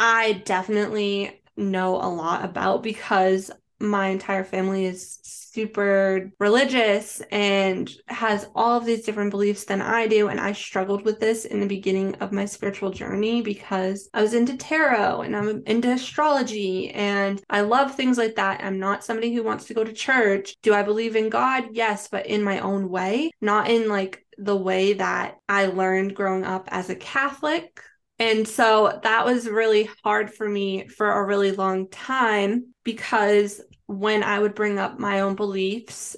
I definitely know a lot about because my entire family is super religious and has all of these different beliefs than I do. And I struggled with this in the beginning of my spiritual journey because I was into tarot and I'm into astrology and I love things like that. I'm not somebody who wants to go to church. Do I believe in God? Yes, but in my own way, not in like the way that I learned growing up as a Catholic. And so that was really hard for me for a really long time because when I would bring up my own beliefs,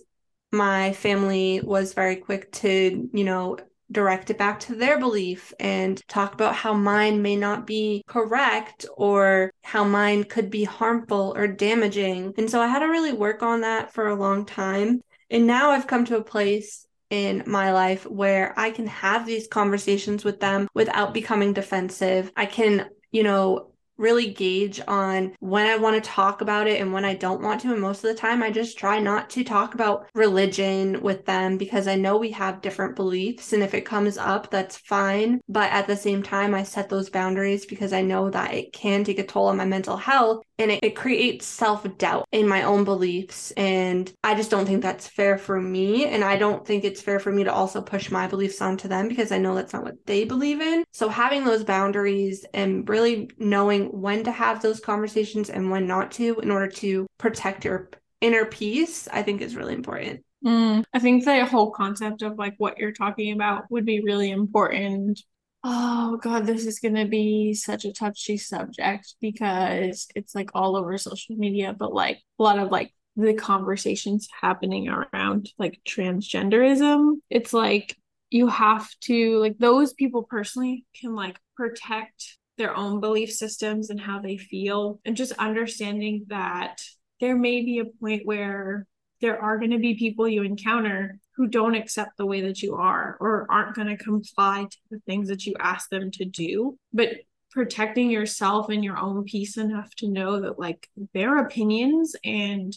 my family was very quick to, you know, direct it back to their belief and talk about how mine may not be correct or how mine could be harmful or damaging. And so I had to really work on that for a long time. And now I've come to a place in my life where I can have these conversations with them without becoming defensive. I can, you know, really gauge on when I want to talk about it and when I don't want to. And most of the time, I just try not to talk about religion with them because I know we have different beliefs. And if it comes up, that's fine. But at the same time, I set those boundaries because I know that it can take a toll on my mental health and it, it creates self doubt in my own beliefs. And I just don't think that's fair for me. And I don't think it's fair for me to also push my beliefs onto them because I know that's not what they believe in. So having those boundaries and really knowing when to have those conversations and when not to in order to protect your inner peace, I think is really important. Mm, I think the whole concept of like what you're talking about would be really important. Oh God, this is gonna be such a touchy subject because it's like all over social media, but like a lot of like the conversations happening around like transgenderism. It's like you have to like those people personally can like protect their own belief systems and how they feel and just understanding that there may be a point where there are going to be people you encounter who don't accept the way that you are or aren't going to comply to the things that you ask them to do but protecting yourself and your own peace enough to know that like their opinions and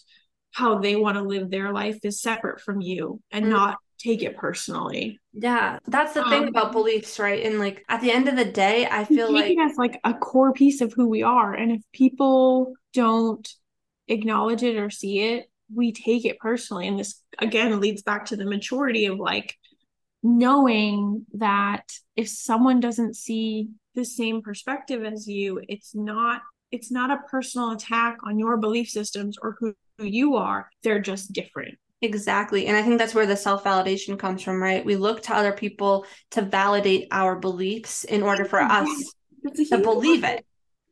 how they want to live their life is separate from you and mm. not take it personally. Yeah, that's the um, thing about beliefs, right? And like at the end of the day, I feel like as like a core piece of who we are, and if people don't acknowledge it or see it, we take it personally. And this again leads back to the maturity of like knowing that if someone doesn't see the same perspective as you, it's not it's not a personal attack on your belief systems or who, who you are. They're just different. Exactly. And I think that's where the self validation comes from, right? We look to other people to validate our beliefs in order for us to believe it,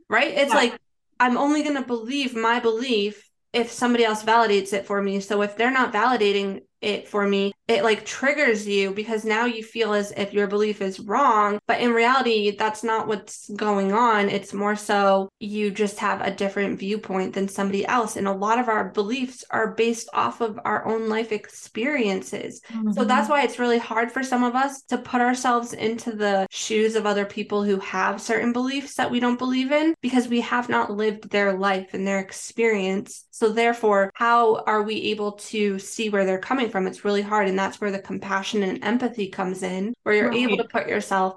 right? It's yeah. like, I'm only going to believe my belief if somebody else validates it for me. So if they're not validating it for me, it like triggers you because now you feel as if your belief is wrong. But in reality, that's not what's going on. It's more so you just have a different viewpoint than somebody else. And a lot of our beliefs are based off of our own life experiences. Mm-hmm. So that's why it's really hard for some of us to put ourselves into the shoes of other people who have certain beliefs that we don't believe in because we have not lived their life and their experience. So therefore, how are we able to see where they're coming from? It's really hard. And that's where the compassion and empathy comes in, where you're right. able to put yourself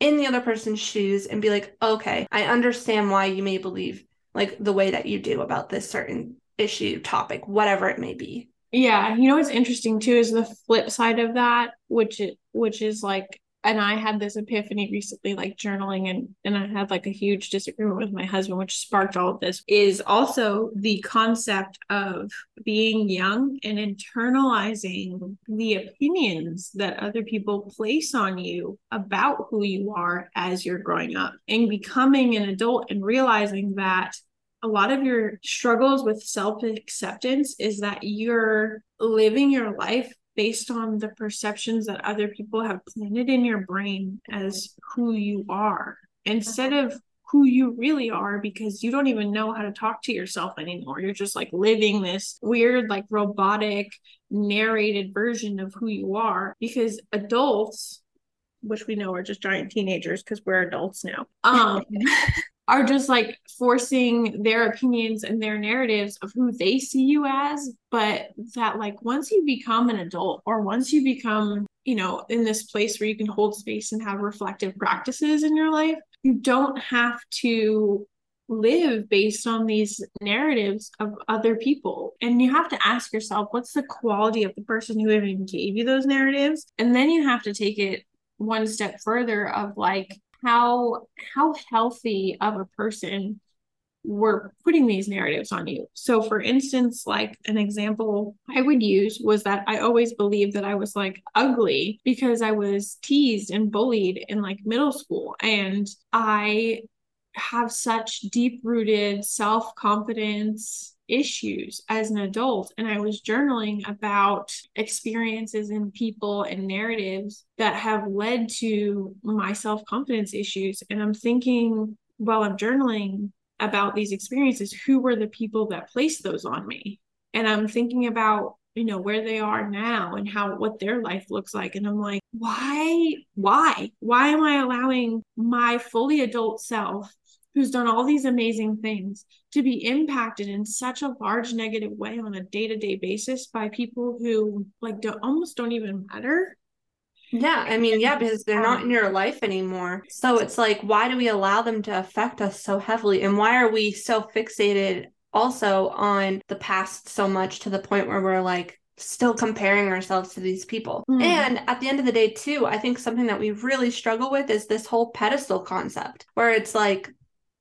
in the other person's shoes and be like, okay, I understand why you may believe like the way that you do about this certain issue, topic, whatever it may be. Yeah, you know what's interesting too is the flip side of that, which it, which is like and I had this epiphany recently, like journaling, and and I had like a huge disagreement with my husband, which sparked all of this. Is also the concept of being young and internalizing the opinions that other people place on you about who you are as you're growing up, and becoming an adult and realizing that a lot of your struggles with self acceptance is that you're living your life based on the perceptions that other people have planted in your brain as who you are instead of who you really are because you don't even know how to talk to yourself anymore. You're just like living this weird, like robotic, narrated version of who you are because adults, which we know are just giant teenagers because we're adults now, um, are just like forcing their opinions and their narratives of who they see you as but that like once you become an adult or once you become you know in this place where you can hold space and have reflective practices in your life you don't have to live based on these narratives of other people. And you have to ask yourself, what's the quality of the person who even gave you those narratives? And then you have to take it one step further of like, how how healthy of a person were putting these narratives on you. So for instance, like an example I would use was that I always believed that I was like ugly because I was teased and bullied in like middle school and I have such deep rooted self-confidence issues as an adult. And I was journaling about experiences and people and narratives that have led to my self-confidence issues. And I'm thinking while I'm journaling about these experiences who were the people that placed those on me? And I'm thinking about you know where they are now and how what their life looks like. And i'm like why why? Why am i allowing my fully adult self who's done all these amazing things to be impacted in such a large negative way on a day-to-day basis by people who like don't almost don't even matter yeah, I mean, yeah, because they're not in your life anymore. So it's like, why do we allow them to affect us so heavily? And why are we so fixated also on the past so much to the point where we're like still comparing ourselves to these people? Mm. And at the end of the day, too, I think something that we really struggle with is this whole pedestal concept where it's like,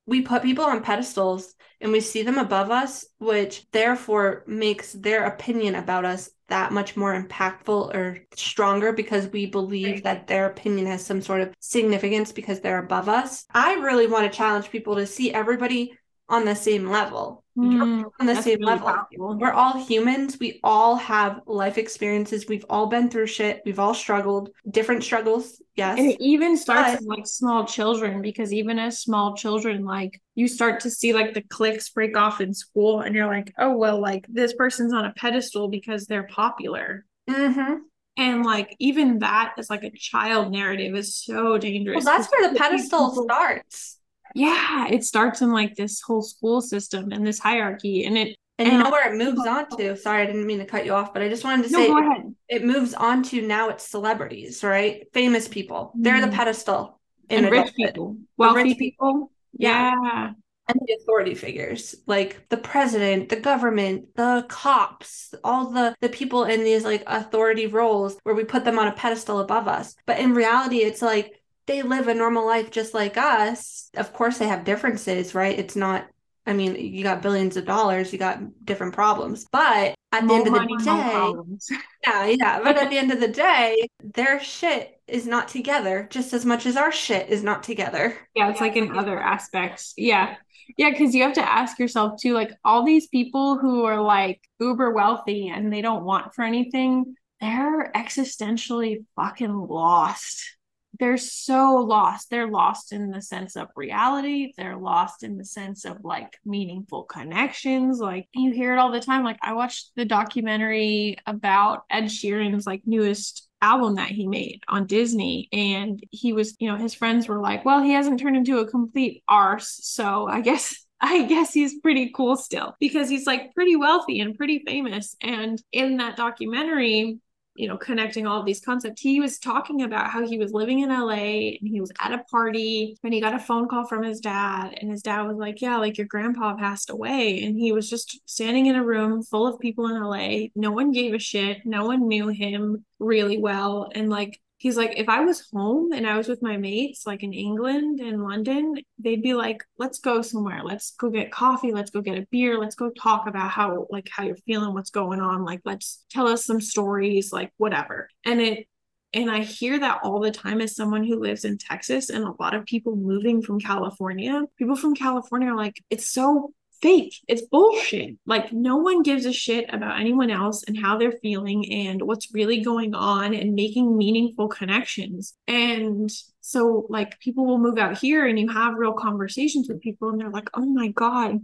we put people on pedestals and we see them above us, which therefore makes their opinion about us that much more impactful or stronger because we believe that their opinion has some sort of significance because they're above us. I really want to challenge people to see everybody on the same level. Mm, on the same really level. powerful. We're all humans. We all have life experiences. We've all been through shit. We've all struggled, different struggles. Yes. And it even starts But- in like small children because even as small children, like you start to see like the cliques break off in school, and you're like, oh, well, like this person's on a pedestal because they're popular. Mhm. And like even that is like a child narrative is so dangerous. Well, that's where the pedestal people- starts. Yeah, it starts in like this whole school system and this hierarchy. And it And you know where it moves on to? Sorry, I didn't mean to cut you off, but I just wanted to no, say it, moves on to now it's celebrities, right? Famous people. They're the Mhm. pedestal in And rich people, wealthy rich people. Yeah. Yeah. and the authority figures like the president the government the cops all the the people in these like authority roles where we put them on a pedestal above us but in reality it's like they live a normal life just like us of course they have differences right it's not i mean you got billions of dollars you got different problems but at the More end of the day yeah yeah but at the end of the day their shit is not together just as much as our shit is not together Yeah, it's like in other aspects. Yeah. Yeah, because you have to ask yourself too, like all these people who are like uber wealthy and they don't want for anything, they're existentially fucking lost. They're so lost. They're lost in the sense of reality. They're lost in the sense of like meaningful connections. Like you hear it all the time. Like I watched the documentary about Ed Sheeran's like newest album that he made on Disney. And he was, you know, his friends were like, well, he hasn't turned into a complete arse. So I guess. I guess he's pretty cool still because he's like pretty wealthy and pretty famous. And in that documentary, you know, connecting all of these concepts, he was talking about how he was living in LA and he was at a party and he got a phone call from his dad. And his dad was like, Yeah, like your grandpa passed away. And he was just standing in a room full of people in LA. No one gave a shit. No one knew him really well. And like, he's like, if I was home and I was with my mates, like in England and London, they'd be like, let's go somewhere. Let's go get coffee. Let's go get a beer. Let's go talk about how, like, how you're feeling, what's going on. Like, let's tell us some stories, like, whatever. And it, and I hear that all the time as someone who lives in Texas and a lot of people moving from California. People from California are like, it's so fake. It's bullshit. Like, no one gives a shit about anyone else and how they're feeling and what's really going on and making meaningful connections. And so, like, people will move out here and you have real conversations with people, and they're like, oh my God,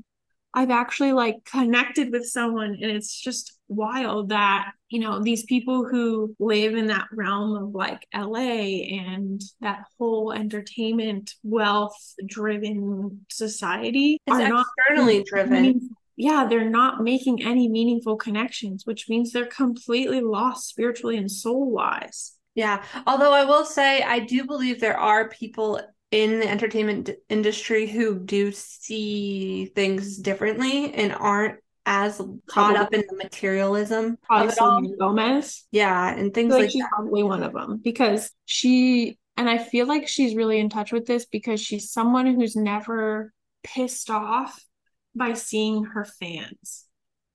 I've actually like connected with someone. And it's just wild that, you know, these people who live in that realm of like LA and that whole entertainment wealth driven society it's are not externally driven yeah, they're not making any meaningful connections, which means they're completely lost spiritually and soul wise. Yeah, although I will say I do believe there are people in the entertainment d- industry who do see things differently and aren't as caught up in the materialism Probably of it all. Gomez. Yeah, and things like like she's that. probably one of them because she, and I feel like she's really in touch with this because she's someone who's never pissed off by seeing her fans.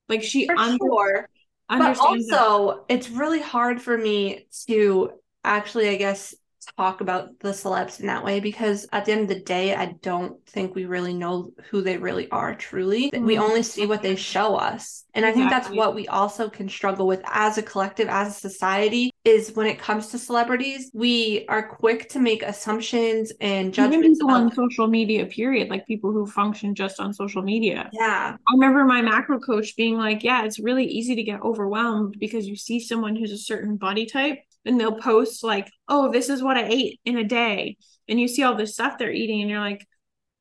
Like she For under, sure. But understands that. also, it's really hard for me to actually, I guess, talk about the celebs in that way because at the end of the day, I don't think we really know who they really are truly. We Mhm. only see what they show us. And I think that's what we also can struggle with as a collective, as a society, is when it comes to celebrities, we are quick to make assumptions and Even judgments people on social media, period, like people who function just on social media. Yeah. I remember my macro coach being like, yeah, it's really easy to get overwhelmed because you see someone who's a certain body type and they'll post like, oh, this is what I ate in a day. And you see all this stuff they're eating and you're like,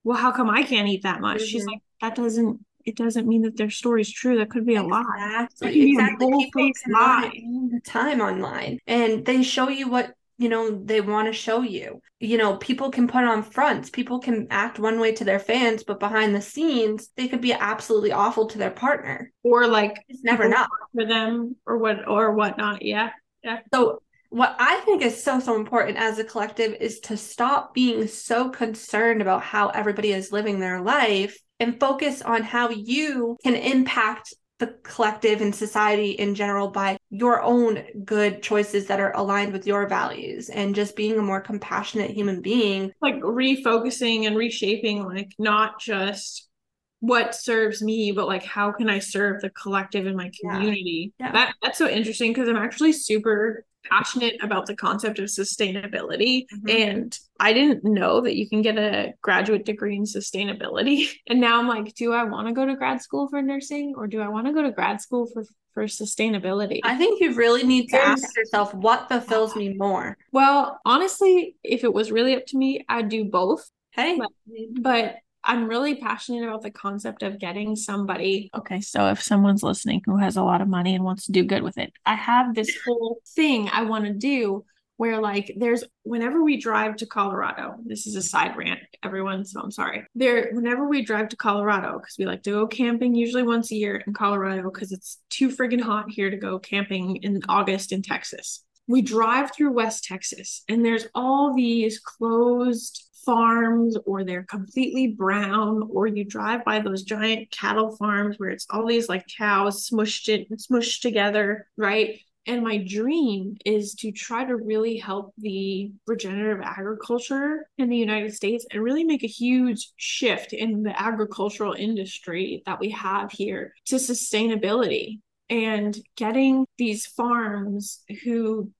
well, how come I can't eat that much? She's Mhm. like, that doesn't, it doesn't mean that their story's true. That could be a lie. Exactly. A Exactly. People lie the time online and they show you what you know they want to show you. You know, people can put on fronts, people can act one way to their fans, but behind the scenes, they could be absolutely awful to their partner. Or like just never not for them or what or whatnot. Yeah, yeah. So what I think is so, so important as a collective is to stop being so concerned about how everybody is living their life and focus on how you can impact the collective and society in general by your own good choices that are aligned with your values and just being a more compassionate human being. Like refocusing and reshaping, like not just what serves me but like how can i serve the collective in my community yeah. Yeah. that that's so interesting because i'm actually super passionate about the concept of sustainability mm-hmm. and I didn't know that you can get a graduate degree in sustainability and now I'm like do I want to go to grad school for nursing or do I want to go to grad school for for sustainability I think you really need to There's, ask yourself what fulfills me more well honestly if it was really up to me I'd do both hey but, but I'm really passionate about the concept of getting somebody. Okay, so if someone's listening who has a lot of money and wants to do good with it, I have this whole thing I want to do where like there's whenever we drive to Colorado, this is a side rant, everyone, so I'm sorry. There whenever we drive to Colorado because we like to go camping usually once a year in Colorado because it's too friggin' hot here to go camping in August in Texas. We drive through West Texas and there's all these closed farms or they're completely brown or you drive by those giant cattle farms where it's all these like cows smushed it smushed together right? And my dream is to try to really help the regenerative agriculture in the United States and really make a huge shift in the agricultural industry that we have here to sustainability and getting these farms who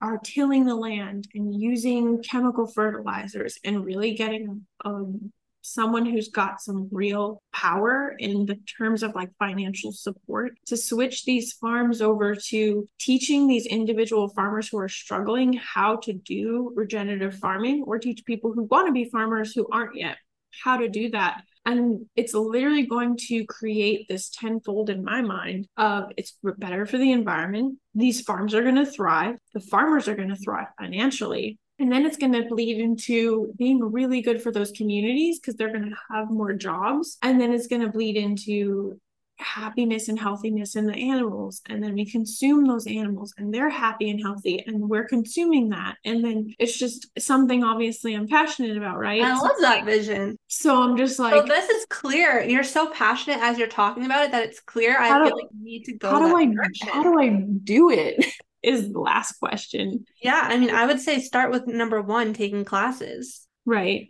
are tilling the land and using chemical fertilizers and really getting um, someone who's got some real power in the terms of like financial support to switch these farms over to teaching these individual farmers who are struggling how to do regenerative farming or teach people who want to be farmers who aren't yet how to do that and it's literally going to create this tenfold in my mind of it's better for the environment. These farms are going to thrive. The farmers are going to thrive financially. And then it's going to bleed into being really good for those communities because they're going to have more jobs. And then it's going to bleed into happiness and healthiness in the animals and then we consume those animals and they're happy and healthy and we're consuming that. And then it's just something obviously i'm passionate about right? I love that vision. So i'm just like so this is clear you're so passionate as you're talking about it that it's clear. I do, feel like you need to go how do i direction. how do i do it? Is the last question. Yeah i mean i would say start with number one taking classes. Right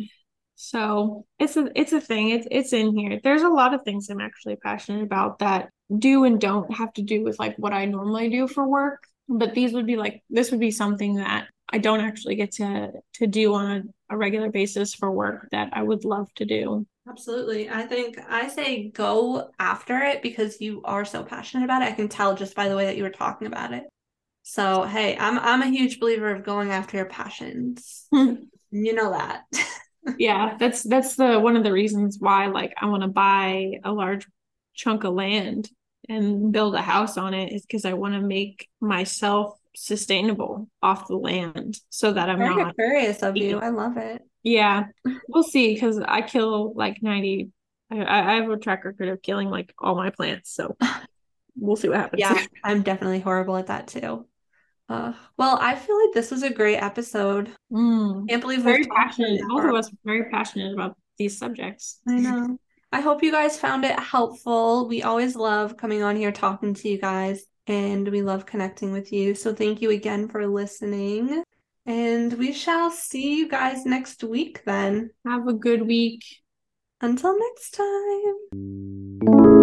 so it's a it's a thing. It's it's in here. There's a lot of things I'm actually passionate about that do and don't have to do with like what I normally do for work. But these would be like this would be something that I don't actually get to to do on a, a regular basis for work that I would love to do. Absolutely. I think I say go after it because you are so passionate about it. I can tell just by the way that you were talking about it. So hey, I'm I'm a huge believer of going after your passions. you know that. yeah, that's that's the one of the reasons why like I want to buy a large chunk of land and build a house on it is because I want to make myself sustainable off the land so that I'm Very not curious of you. I love it. Yeah, we'll see because I kill like 90. I, I have a track record of killing like all my plants. So we'll see what happens. Yeah, I'm definitely horrible at that too. Uh, well, I feel like this was a great episode. Mm. Can't believe we're very passionate. Both of us very passionate about these subjects. I know. I hope you guys found it helpful. We always love coming on here talking to you guys, and we love connecting with you. So thank you again for listening. And we shall see you guys next week then. Have a good week. Until next time.